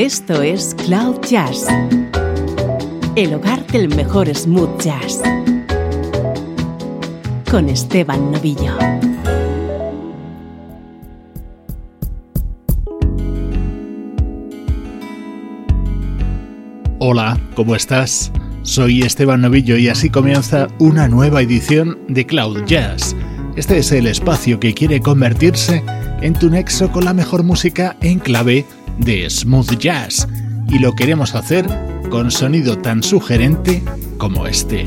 Esto es Cloud Jazz, el hogar del mejor smooth jazz, con Esteban Novillo. Hola, ¿cómo estás? Soy Esteban Novillo y así comienza una nueva edición de Cloud Jazz. Este es el espacio que quiere convertirse en tu nexo con la mejor música en clave de smooth jazz y lo queremos hacer con sonido tan sugerente como este.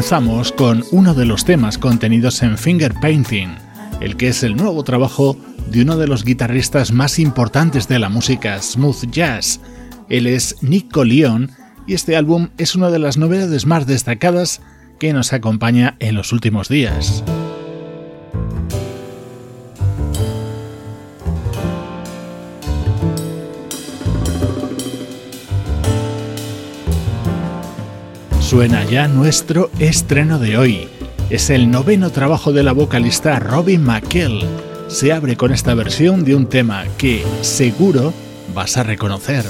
Comenzamos con uno de los temas contenidos en Finger Painting, el que es el nuevo trabajo de uno de los guitarristas más importantes de la música smooth jazz. Él es Nico Leon y este álbum es una de las novedades más destacadas que nos acompaña en los últimos días. Suena ya nuestro estreno de hoy. Es el noveno trabajo de la vocalista Robin McKell. se abre con esta versión de un tema que seguro vas a reconocer.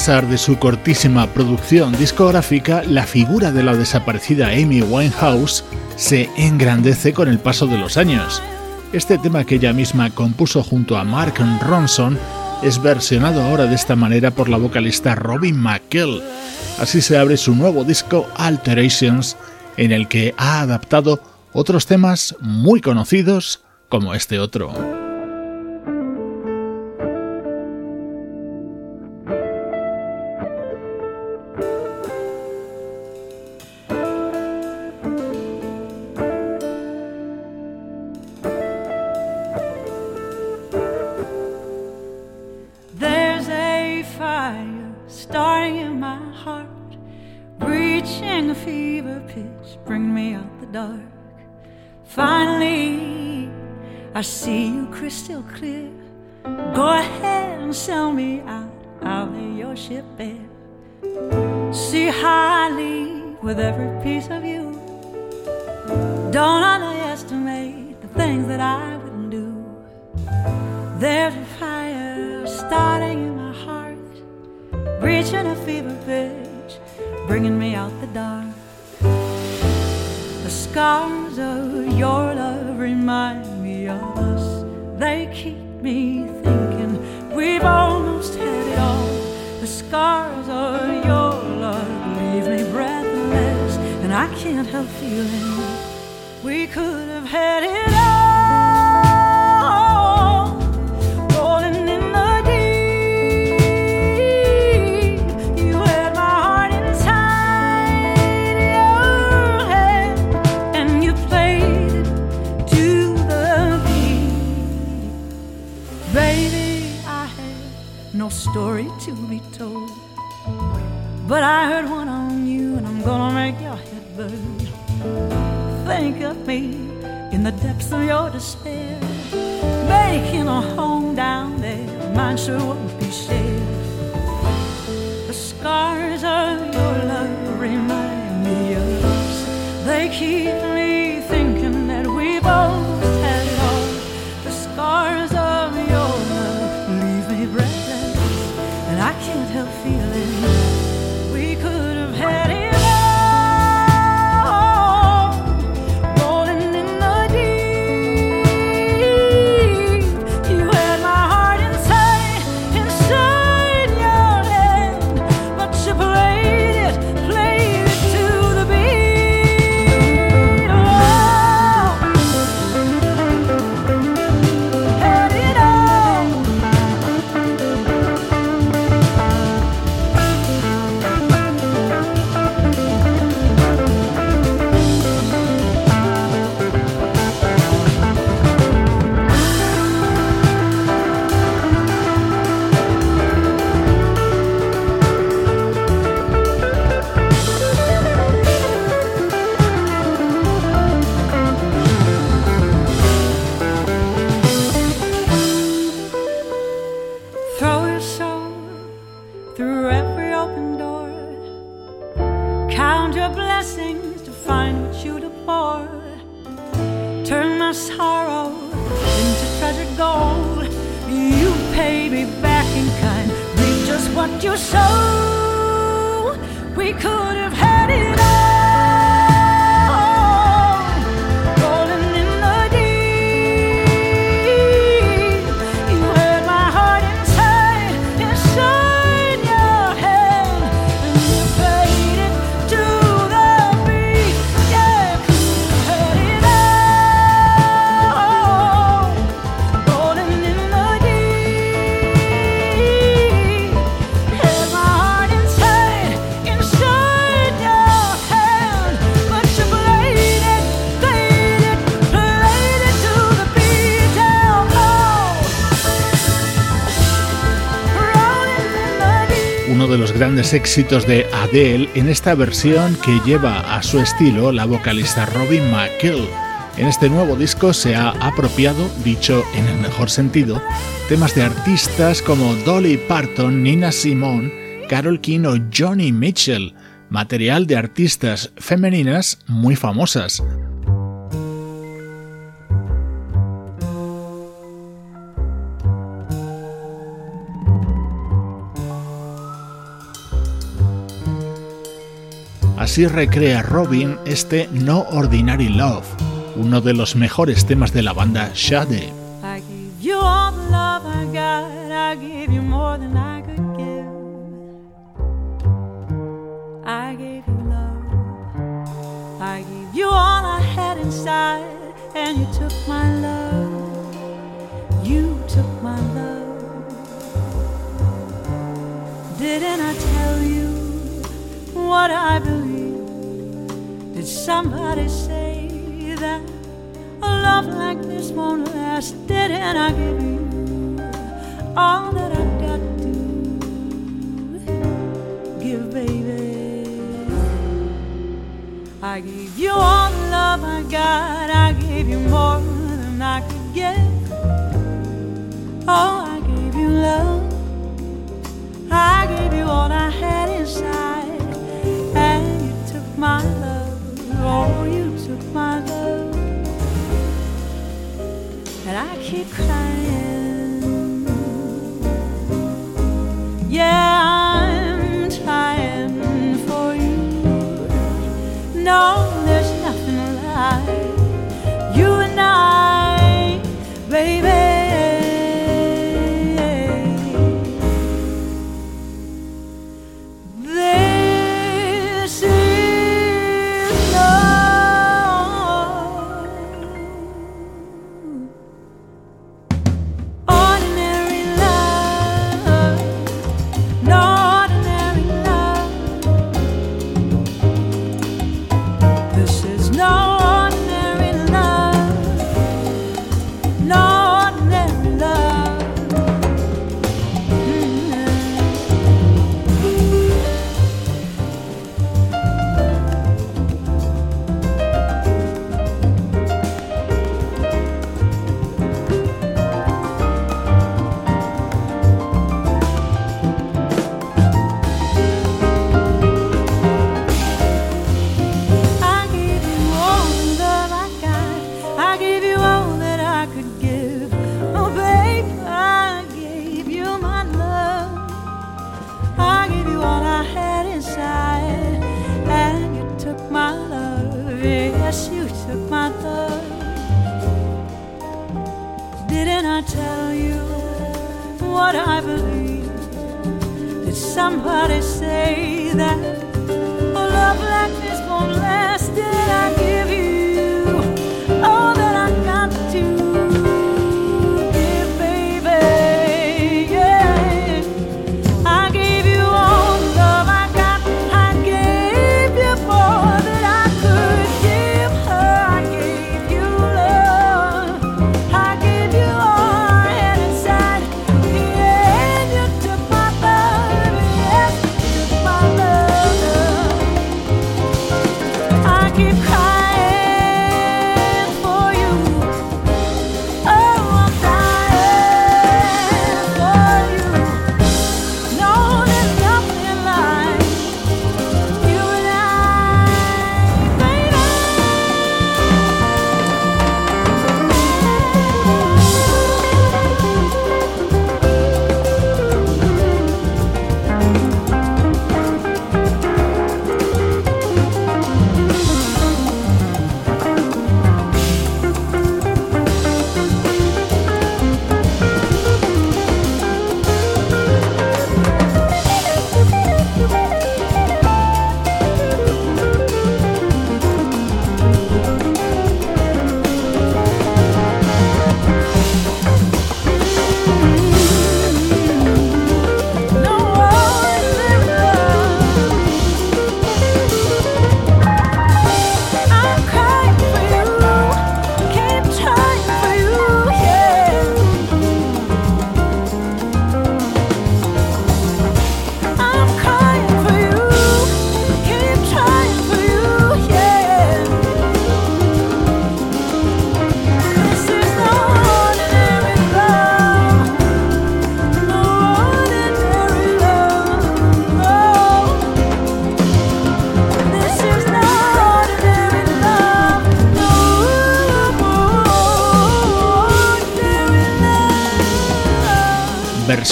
Pesar de su cortísima producción discográfica, la figura de la desaparecida Amy Winehouse se engrandece con el paso de los años. Este tema que ella misma compuso junto a Mark Ronson es versionado ahora de esta manera por la vocalista Robin McKill. Así se abre su nuevo disco Alterations, en el que ha adaptado otros temas muy conocidos como este otro. There's a fire starting in my heart, reaching a fever pitch, bringing me out the dark. The scars of your love remind me of us. They keep me thinking we've almost had it all. The scars of your love leave me breathless, and I can't help feeling we could have had it all. Story to be told, but I heard one on you, and I'm gonna make your head burn think of me in the depths of your despair. Making a home down there, mine sure won't be shared. The scars of your love remind me of. They keep grandes éxitos de Adele en esta versión que lleva a su estilo la vocalista Robin McKill. En este nuevo disco se ha apropiado, dicho en el mejor sentido, temas de artistas como Dolly Parton, Nina Simone, Carol King o Johnny Mitchell, material de artistas femeninas muy famosas. Así recrea Robin este No Ordinary Love, uno de los mejores temas de la banda Shade. I gave you all the love I what I believe. Did somebody say that a love like this won't last? Didn't I give you all that I've got to give, baby? I gave you all the love I got. I gave you more than I could give. Oh, I gave you love. I gave you all I had inside my love. Oh, you took my love, and I keep crying. Yeah, I'm trying for you. No.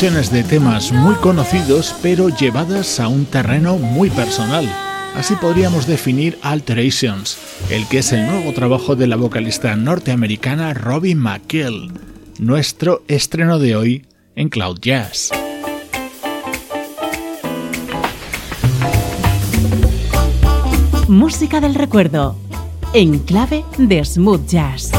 Versiones de temas muy conocidos pero llevadas a un terreno muy personal. Así podríamos definir Alterations, el que es el nuevo trabajo de la vocalista norteamericana Robbie McKill, nuestro estreno de hoy en Cloud Jazz. Música del recuerdo, en clave de smooth jazz.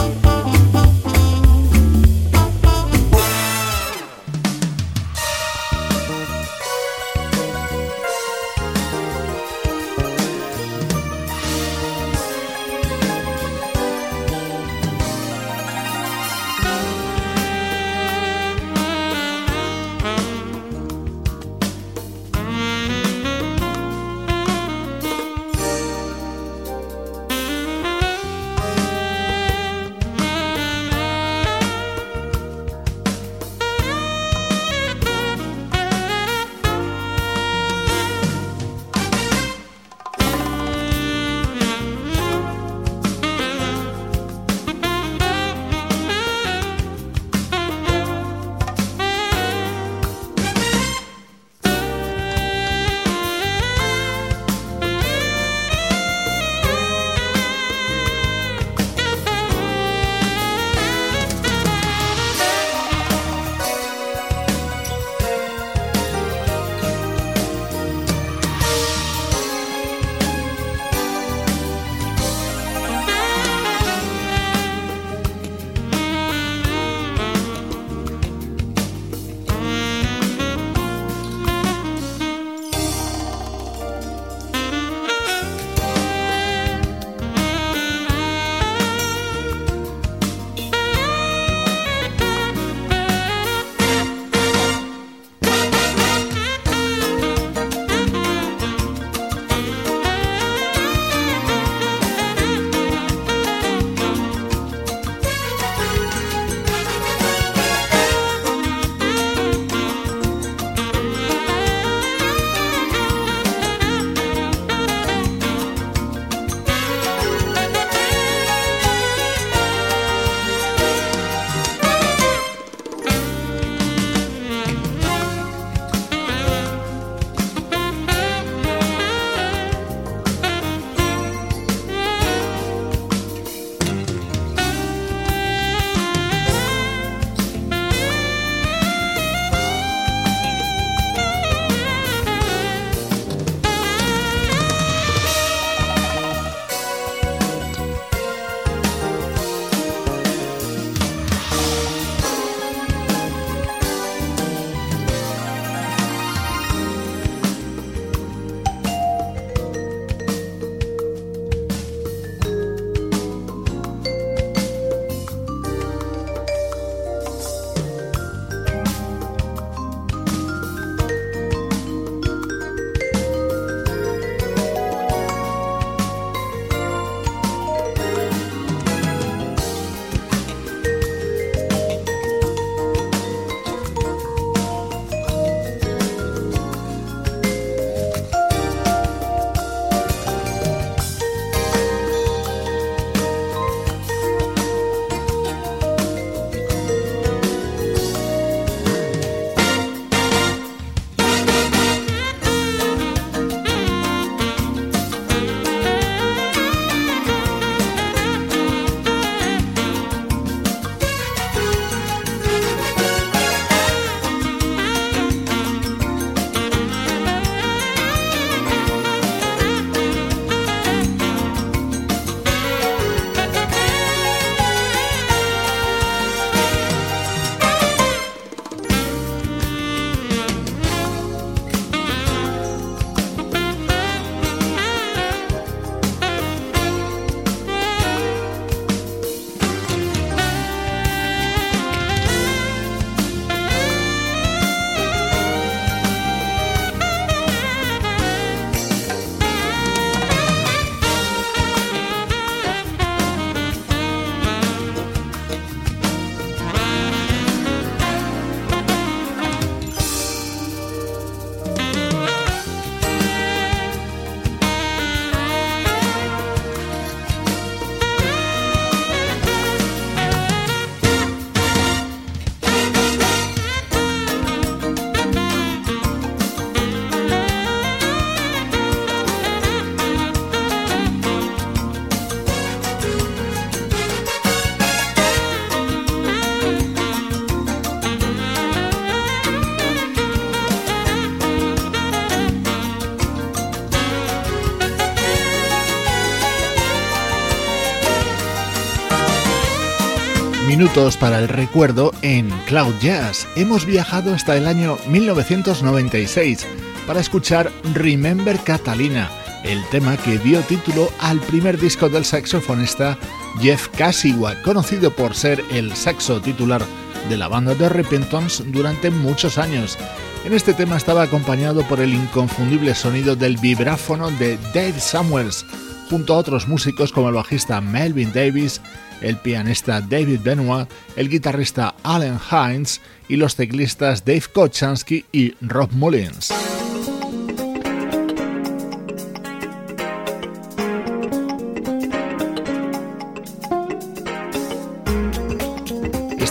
Minutos para el recuerdo en Cloud Jazz. Hemos viajado hasta el año 1996 para escuchar Remember Catalina, el tema que dio título al primer disco del saxofonista Jeff Casigua, conocido por ser el saxo titular de la banda de Repentance durante muchos años. En este tema estaba acompañado por el inconfundible sonido del vibráfono de Dave Samuels, junto a otros músicos como el bajista Melvin Davis, el pianista David Benoit, el guitarrista Allen Hines y los teclistas Dave Kochansky y Rob Mullins.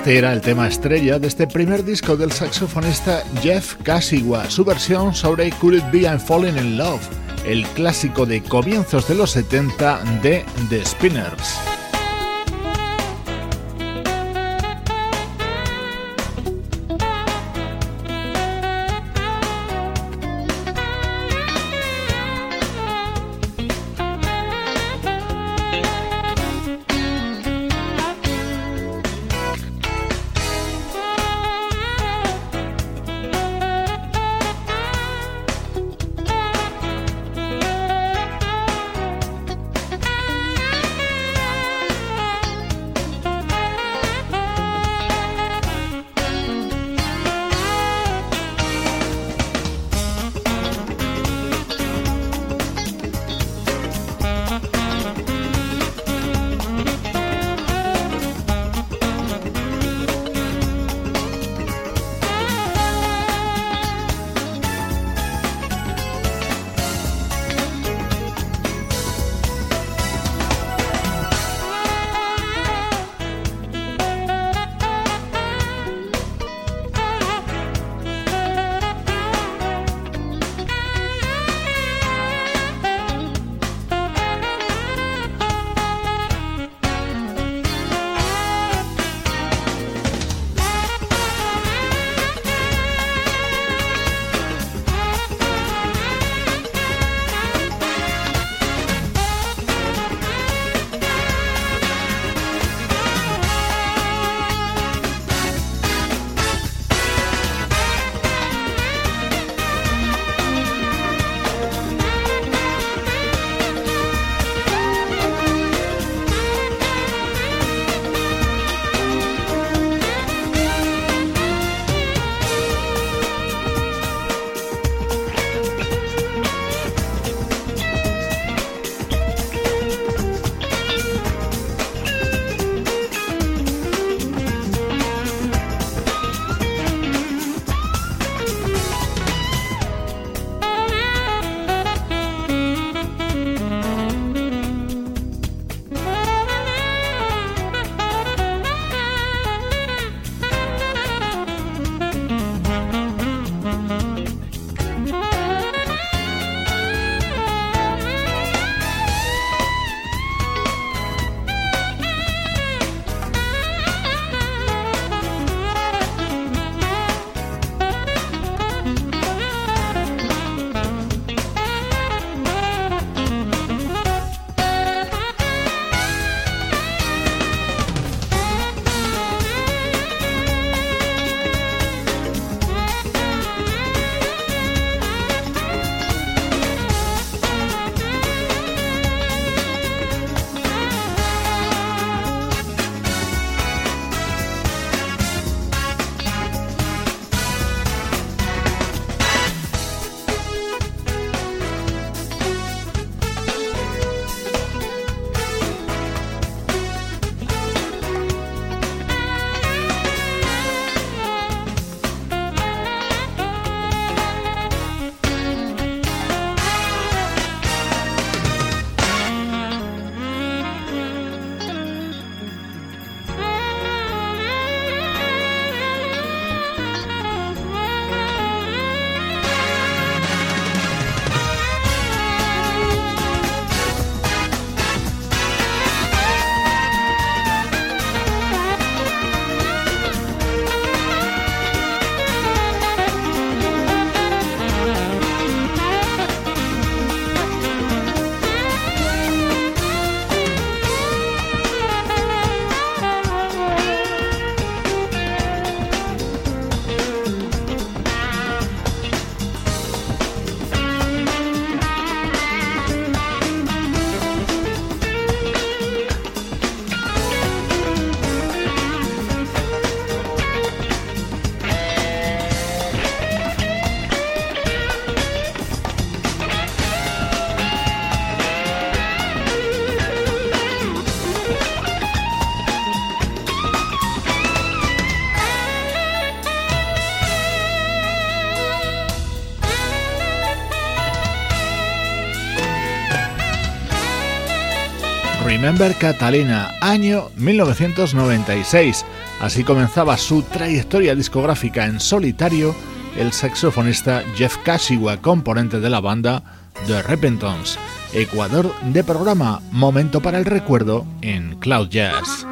Este era el tema estrella de este primer disco del saxofonista Jeff Casigua, su versión sobre Could It Be I'm Falling in Love, el clásico de comienzos de los 70 de The Spinners. Remember Catalina, año 1996. Así comenzaba su trayectoria discográfica en solitario el saxofonista Jeff Kashiwa, componente de la banda The Repentons. Ecuador de programa, momento para el recuerdo en Cloud Jazz.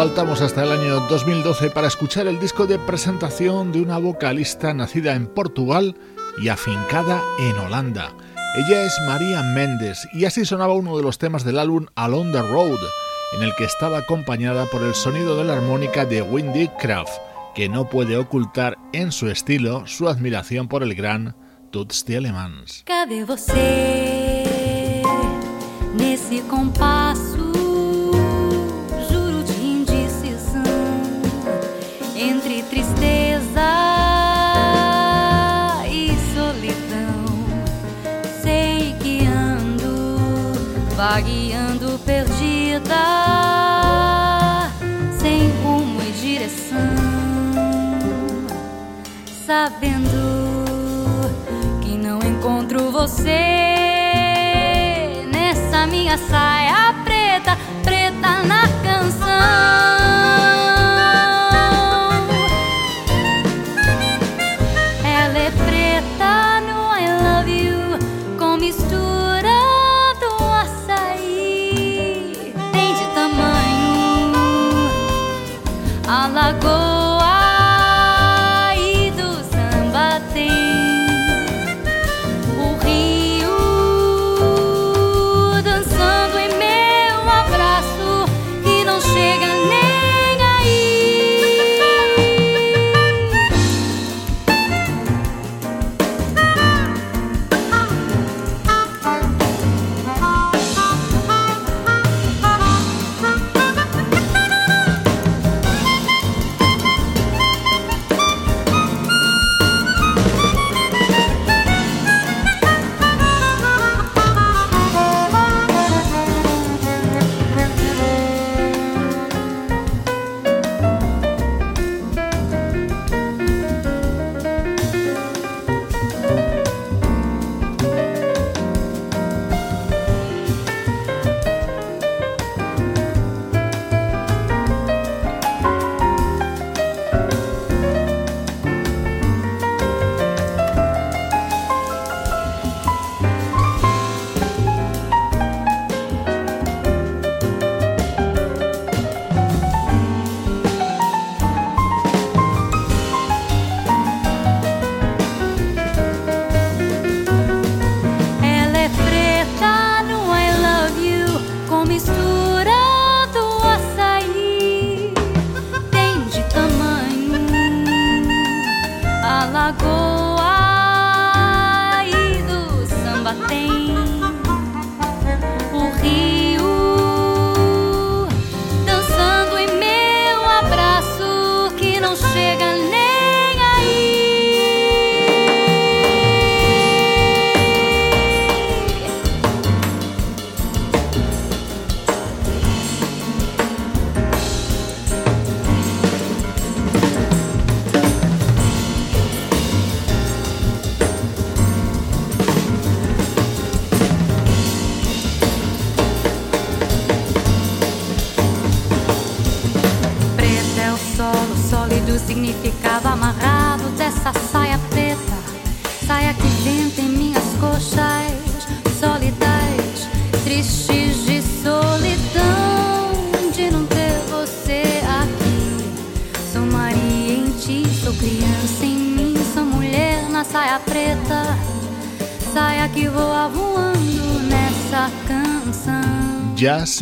Saltamos hasta el año 2012 para escuchar el disco de presentación de una vocalista nacida en Portugal y afincada en Holanda. Ella es María Méndez y así sonaba uno de los temas del álbum Along the Road, en el que estaba acompañada por el sonido de la armónica de Windy Craft, que no puede ocultar en su estilo su admiración por el gran Toots Thielemans. você? Vagueando perdida, sem rumo e direção, sabendo que não encontro você nessa minha saia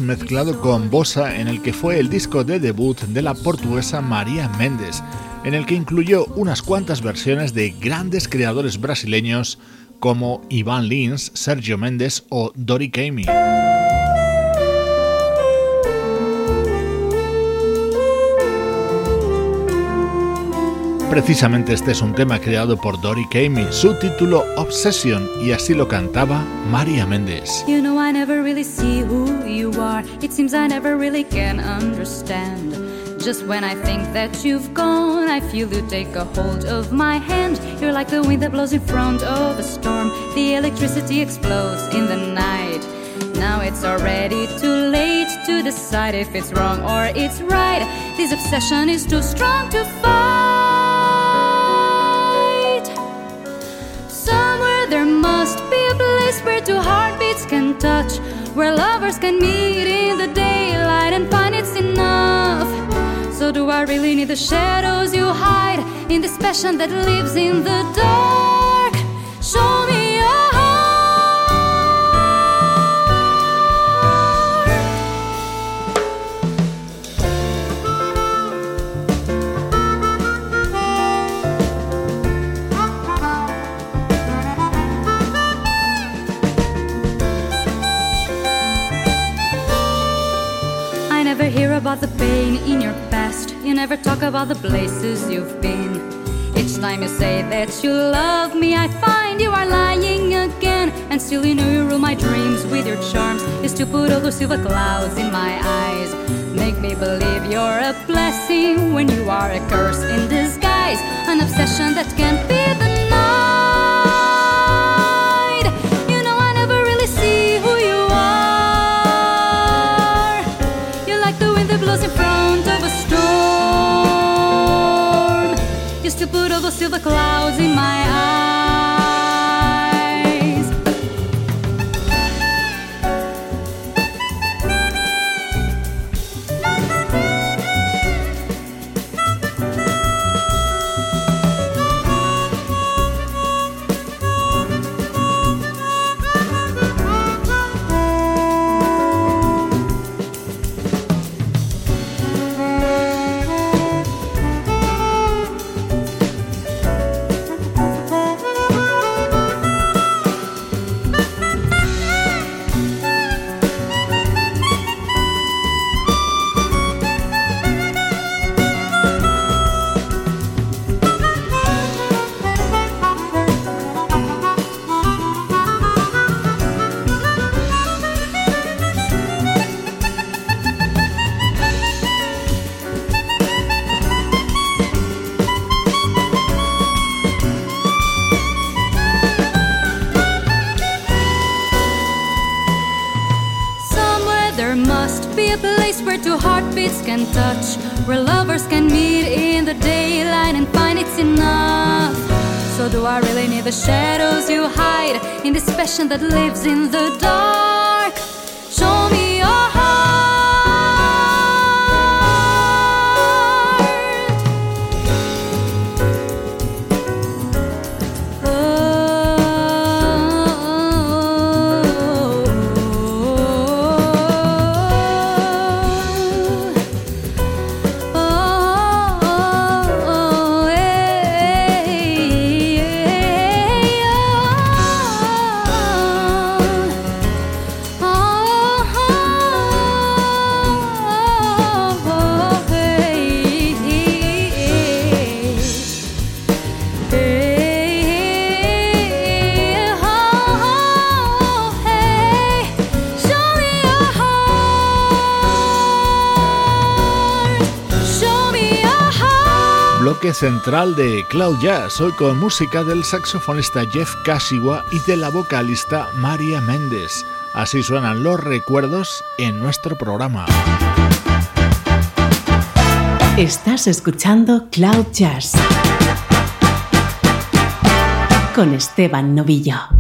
mezclado con bossa en el que fue el disco de debut de la portuguesa María Méndez, en el que incluyó unas cuantas versiones de grandes creadores brasileños como Iván Lins, Sergio Méndez o Dori Caymmi. Precisamente este es un tema creado por Dory Kamey, su título Obsession, y así lo cantaba María Méndez. You know I never really see who you are. It seems I never really can understand. Just when I think that you've gone, I feel you take a hold of my hand. You're like the wind that blows in front of a storm. The electricity explodes in the night. Now it's already too late to decide if it's wrong or it's right. This obsession is too strong to fight. Place where two heartbeats can touch, where lovers can meet in the daylight and find it's enough. So, do I really need the shadows you hide in this passion that lives in the dark? About the pain in your past. You never talk about the places you've been. Each time you say that you love me, I find you are lying again. And still, you know you rule my dreams with your charms. Is to put all those silver clouds in my eyes. Make me believe you're a blessing when you are a curse in disguise. An obsession that can't be. still the clouds in my eyes. The shadows you hide in this passion that lives in the dark? Central de Cloud Jazz, hoy con música del saxofonista Jeff Kashiwa y de la vocalista María Méndez. Así suenan los recuerdos en nuestro programa. Estás escuchando Cloud Jazz con Esteban Novillo.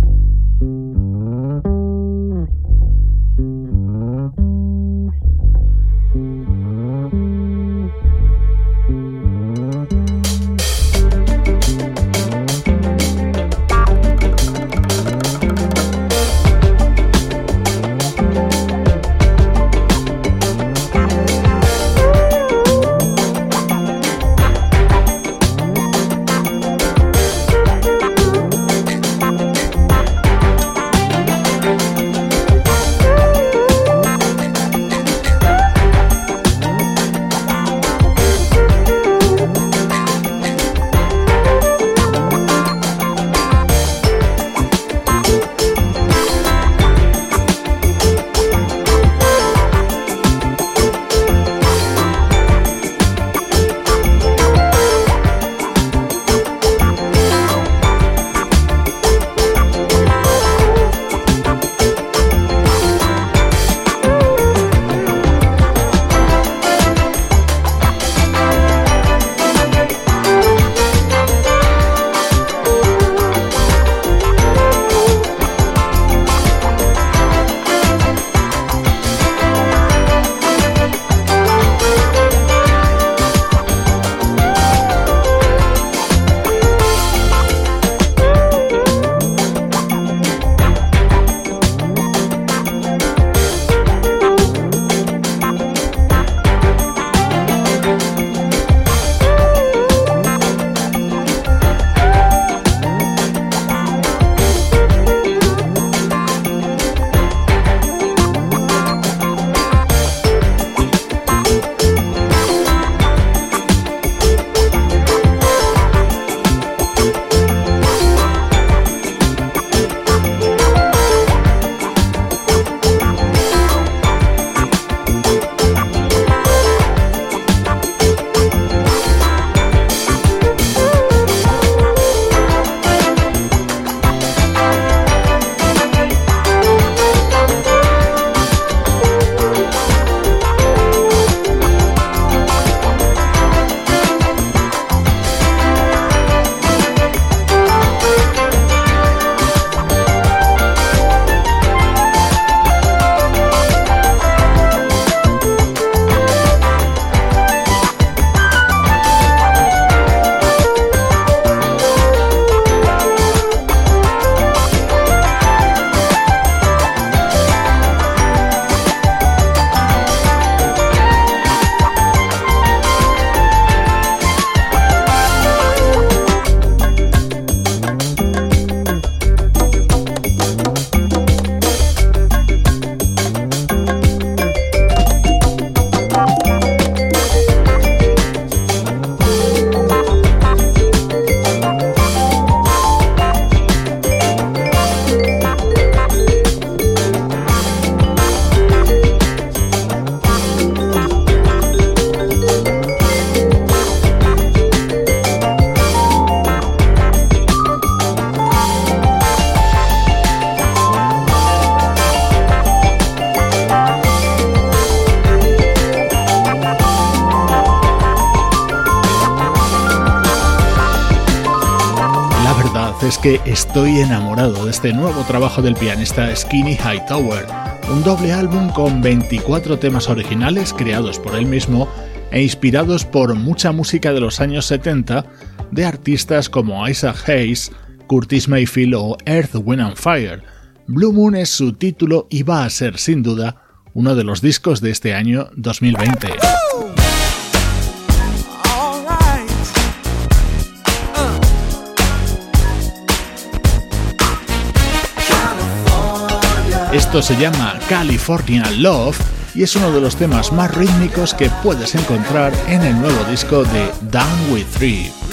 Estoy enamorado de este nuevo trabajo del pianista Skinny Hightower, un doble álbum con 24 temas originales creados por él mismo e inspirados por mucha música de los años 70 de artistas como Isaac Hayes, Curtis Mayfield o Earth, Wind and Fire. Blue Moon es su título y va a ser sin duda uno de los discos de este año 2020. Esto se llama California Love y es uno de los temas más rítmicos que puedes encontrar en el nuevo disco de Down With Three.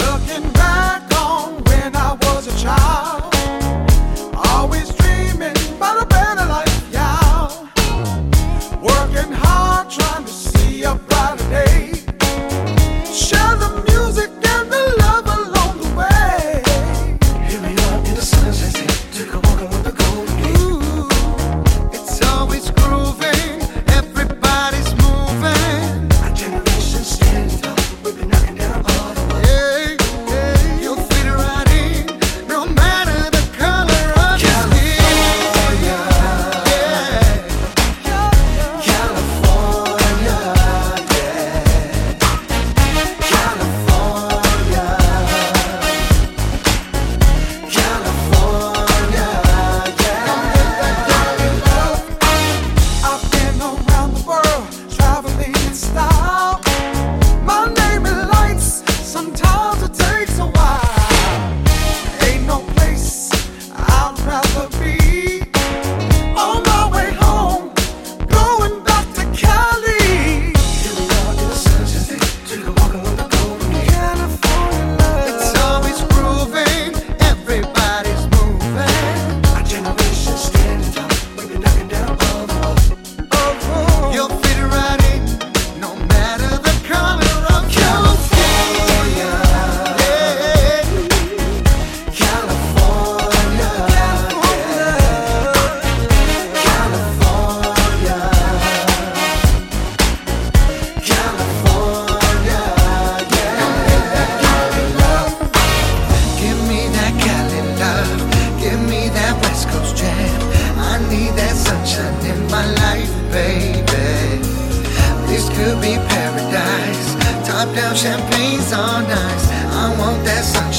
pop down champagnes all night. I want that sunshine.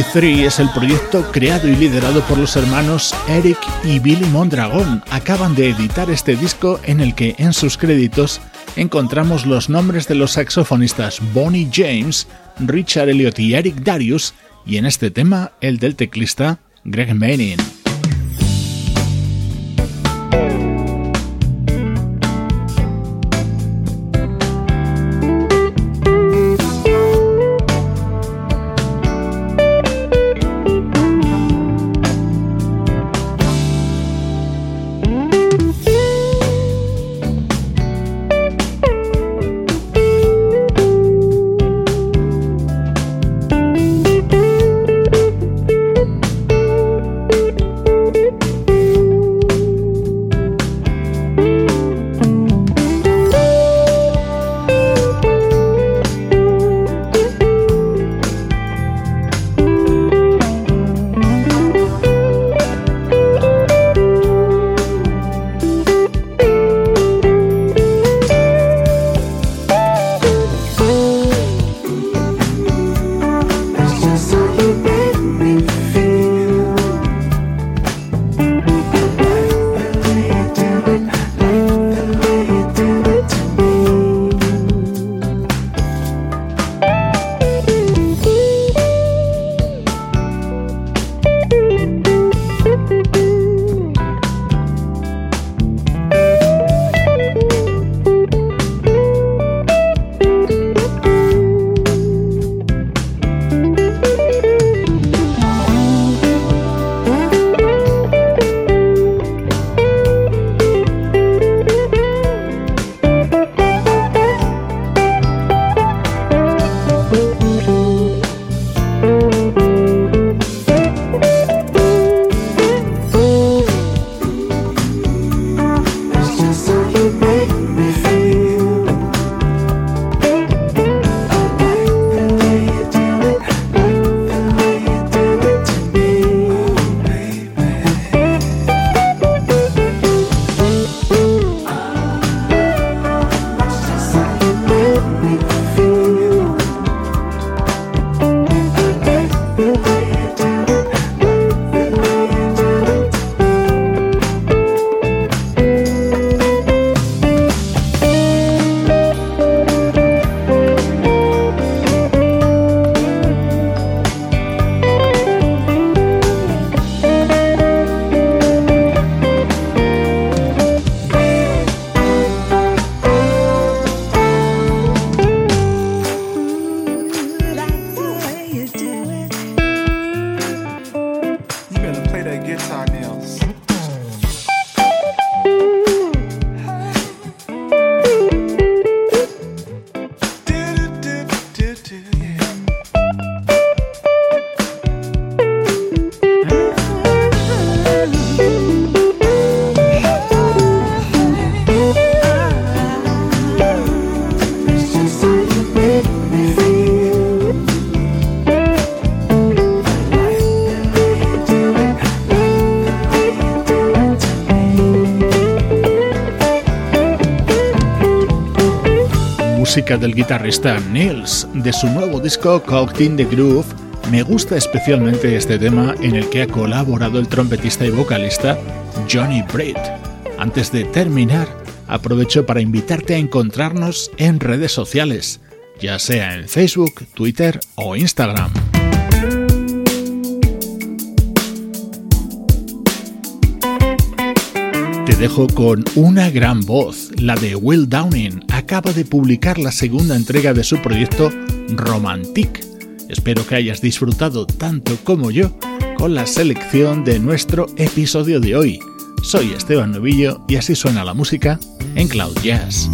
Es el proyecto creado y liderado por los hermanos Eric y Billy Mondragón. Acaban de editar este disco en el que en sus créditos encontramos los nombres de los saxofonistas Bonnie James, Richard Elliot y Eric Darius, y en este tema el del teclista Greg Manning. Del guitarrista Nils. De su nuevo disco Cocked in the Groove, me gusta especialmente este tema en el que ha colaborado el trompetista y vocalista Johnny Britt. Antes de terminar, aprovecho para invitarte a encontrarnos en redes sociales, ya sea en Facebook, Twitter o Instagram. Te dejo con una gran voz, la de Will Downing. Acaba de publicar la segunda entrega de su proyecto Romantic. Espero que hayas disfrutado tanto como yo con la selección de nuestro episodio de hoy. Soy Esteban Novillo y así suena la música en Cloud Jazz.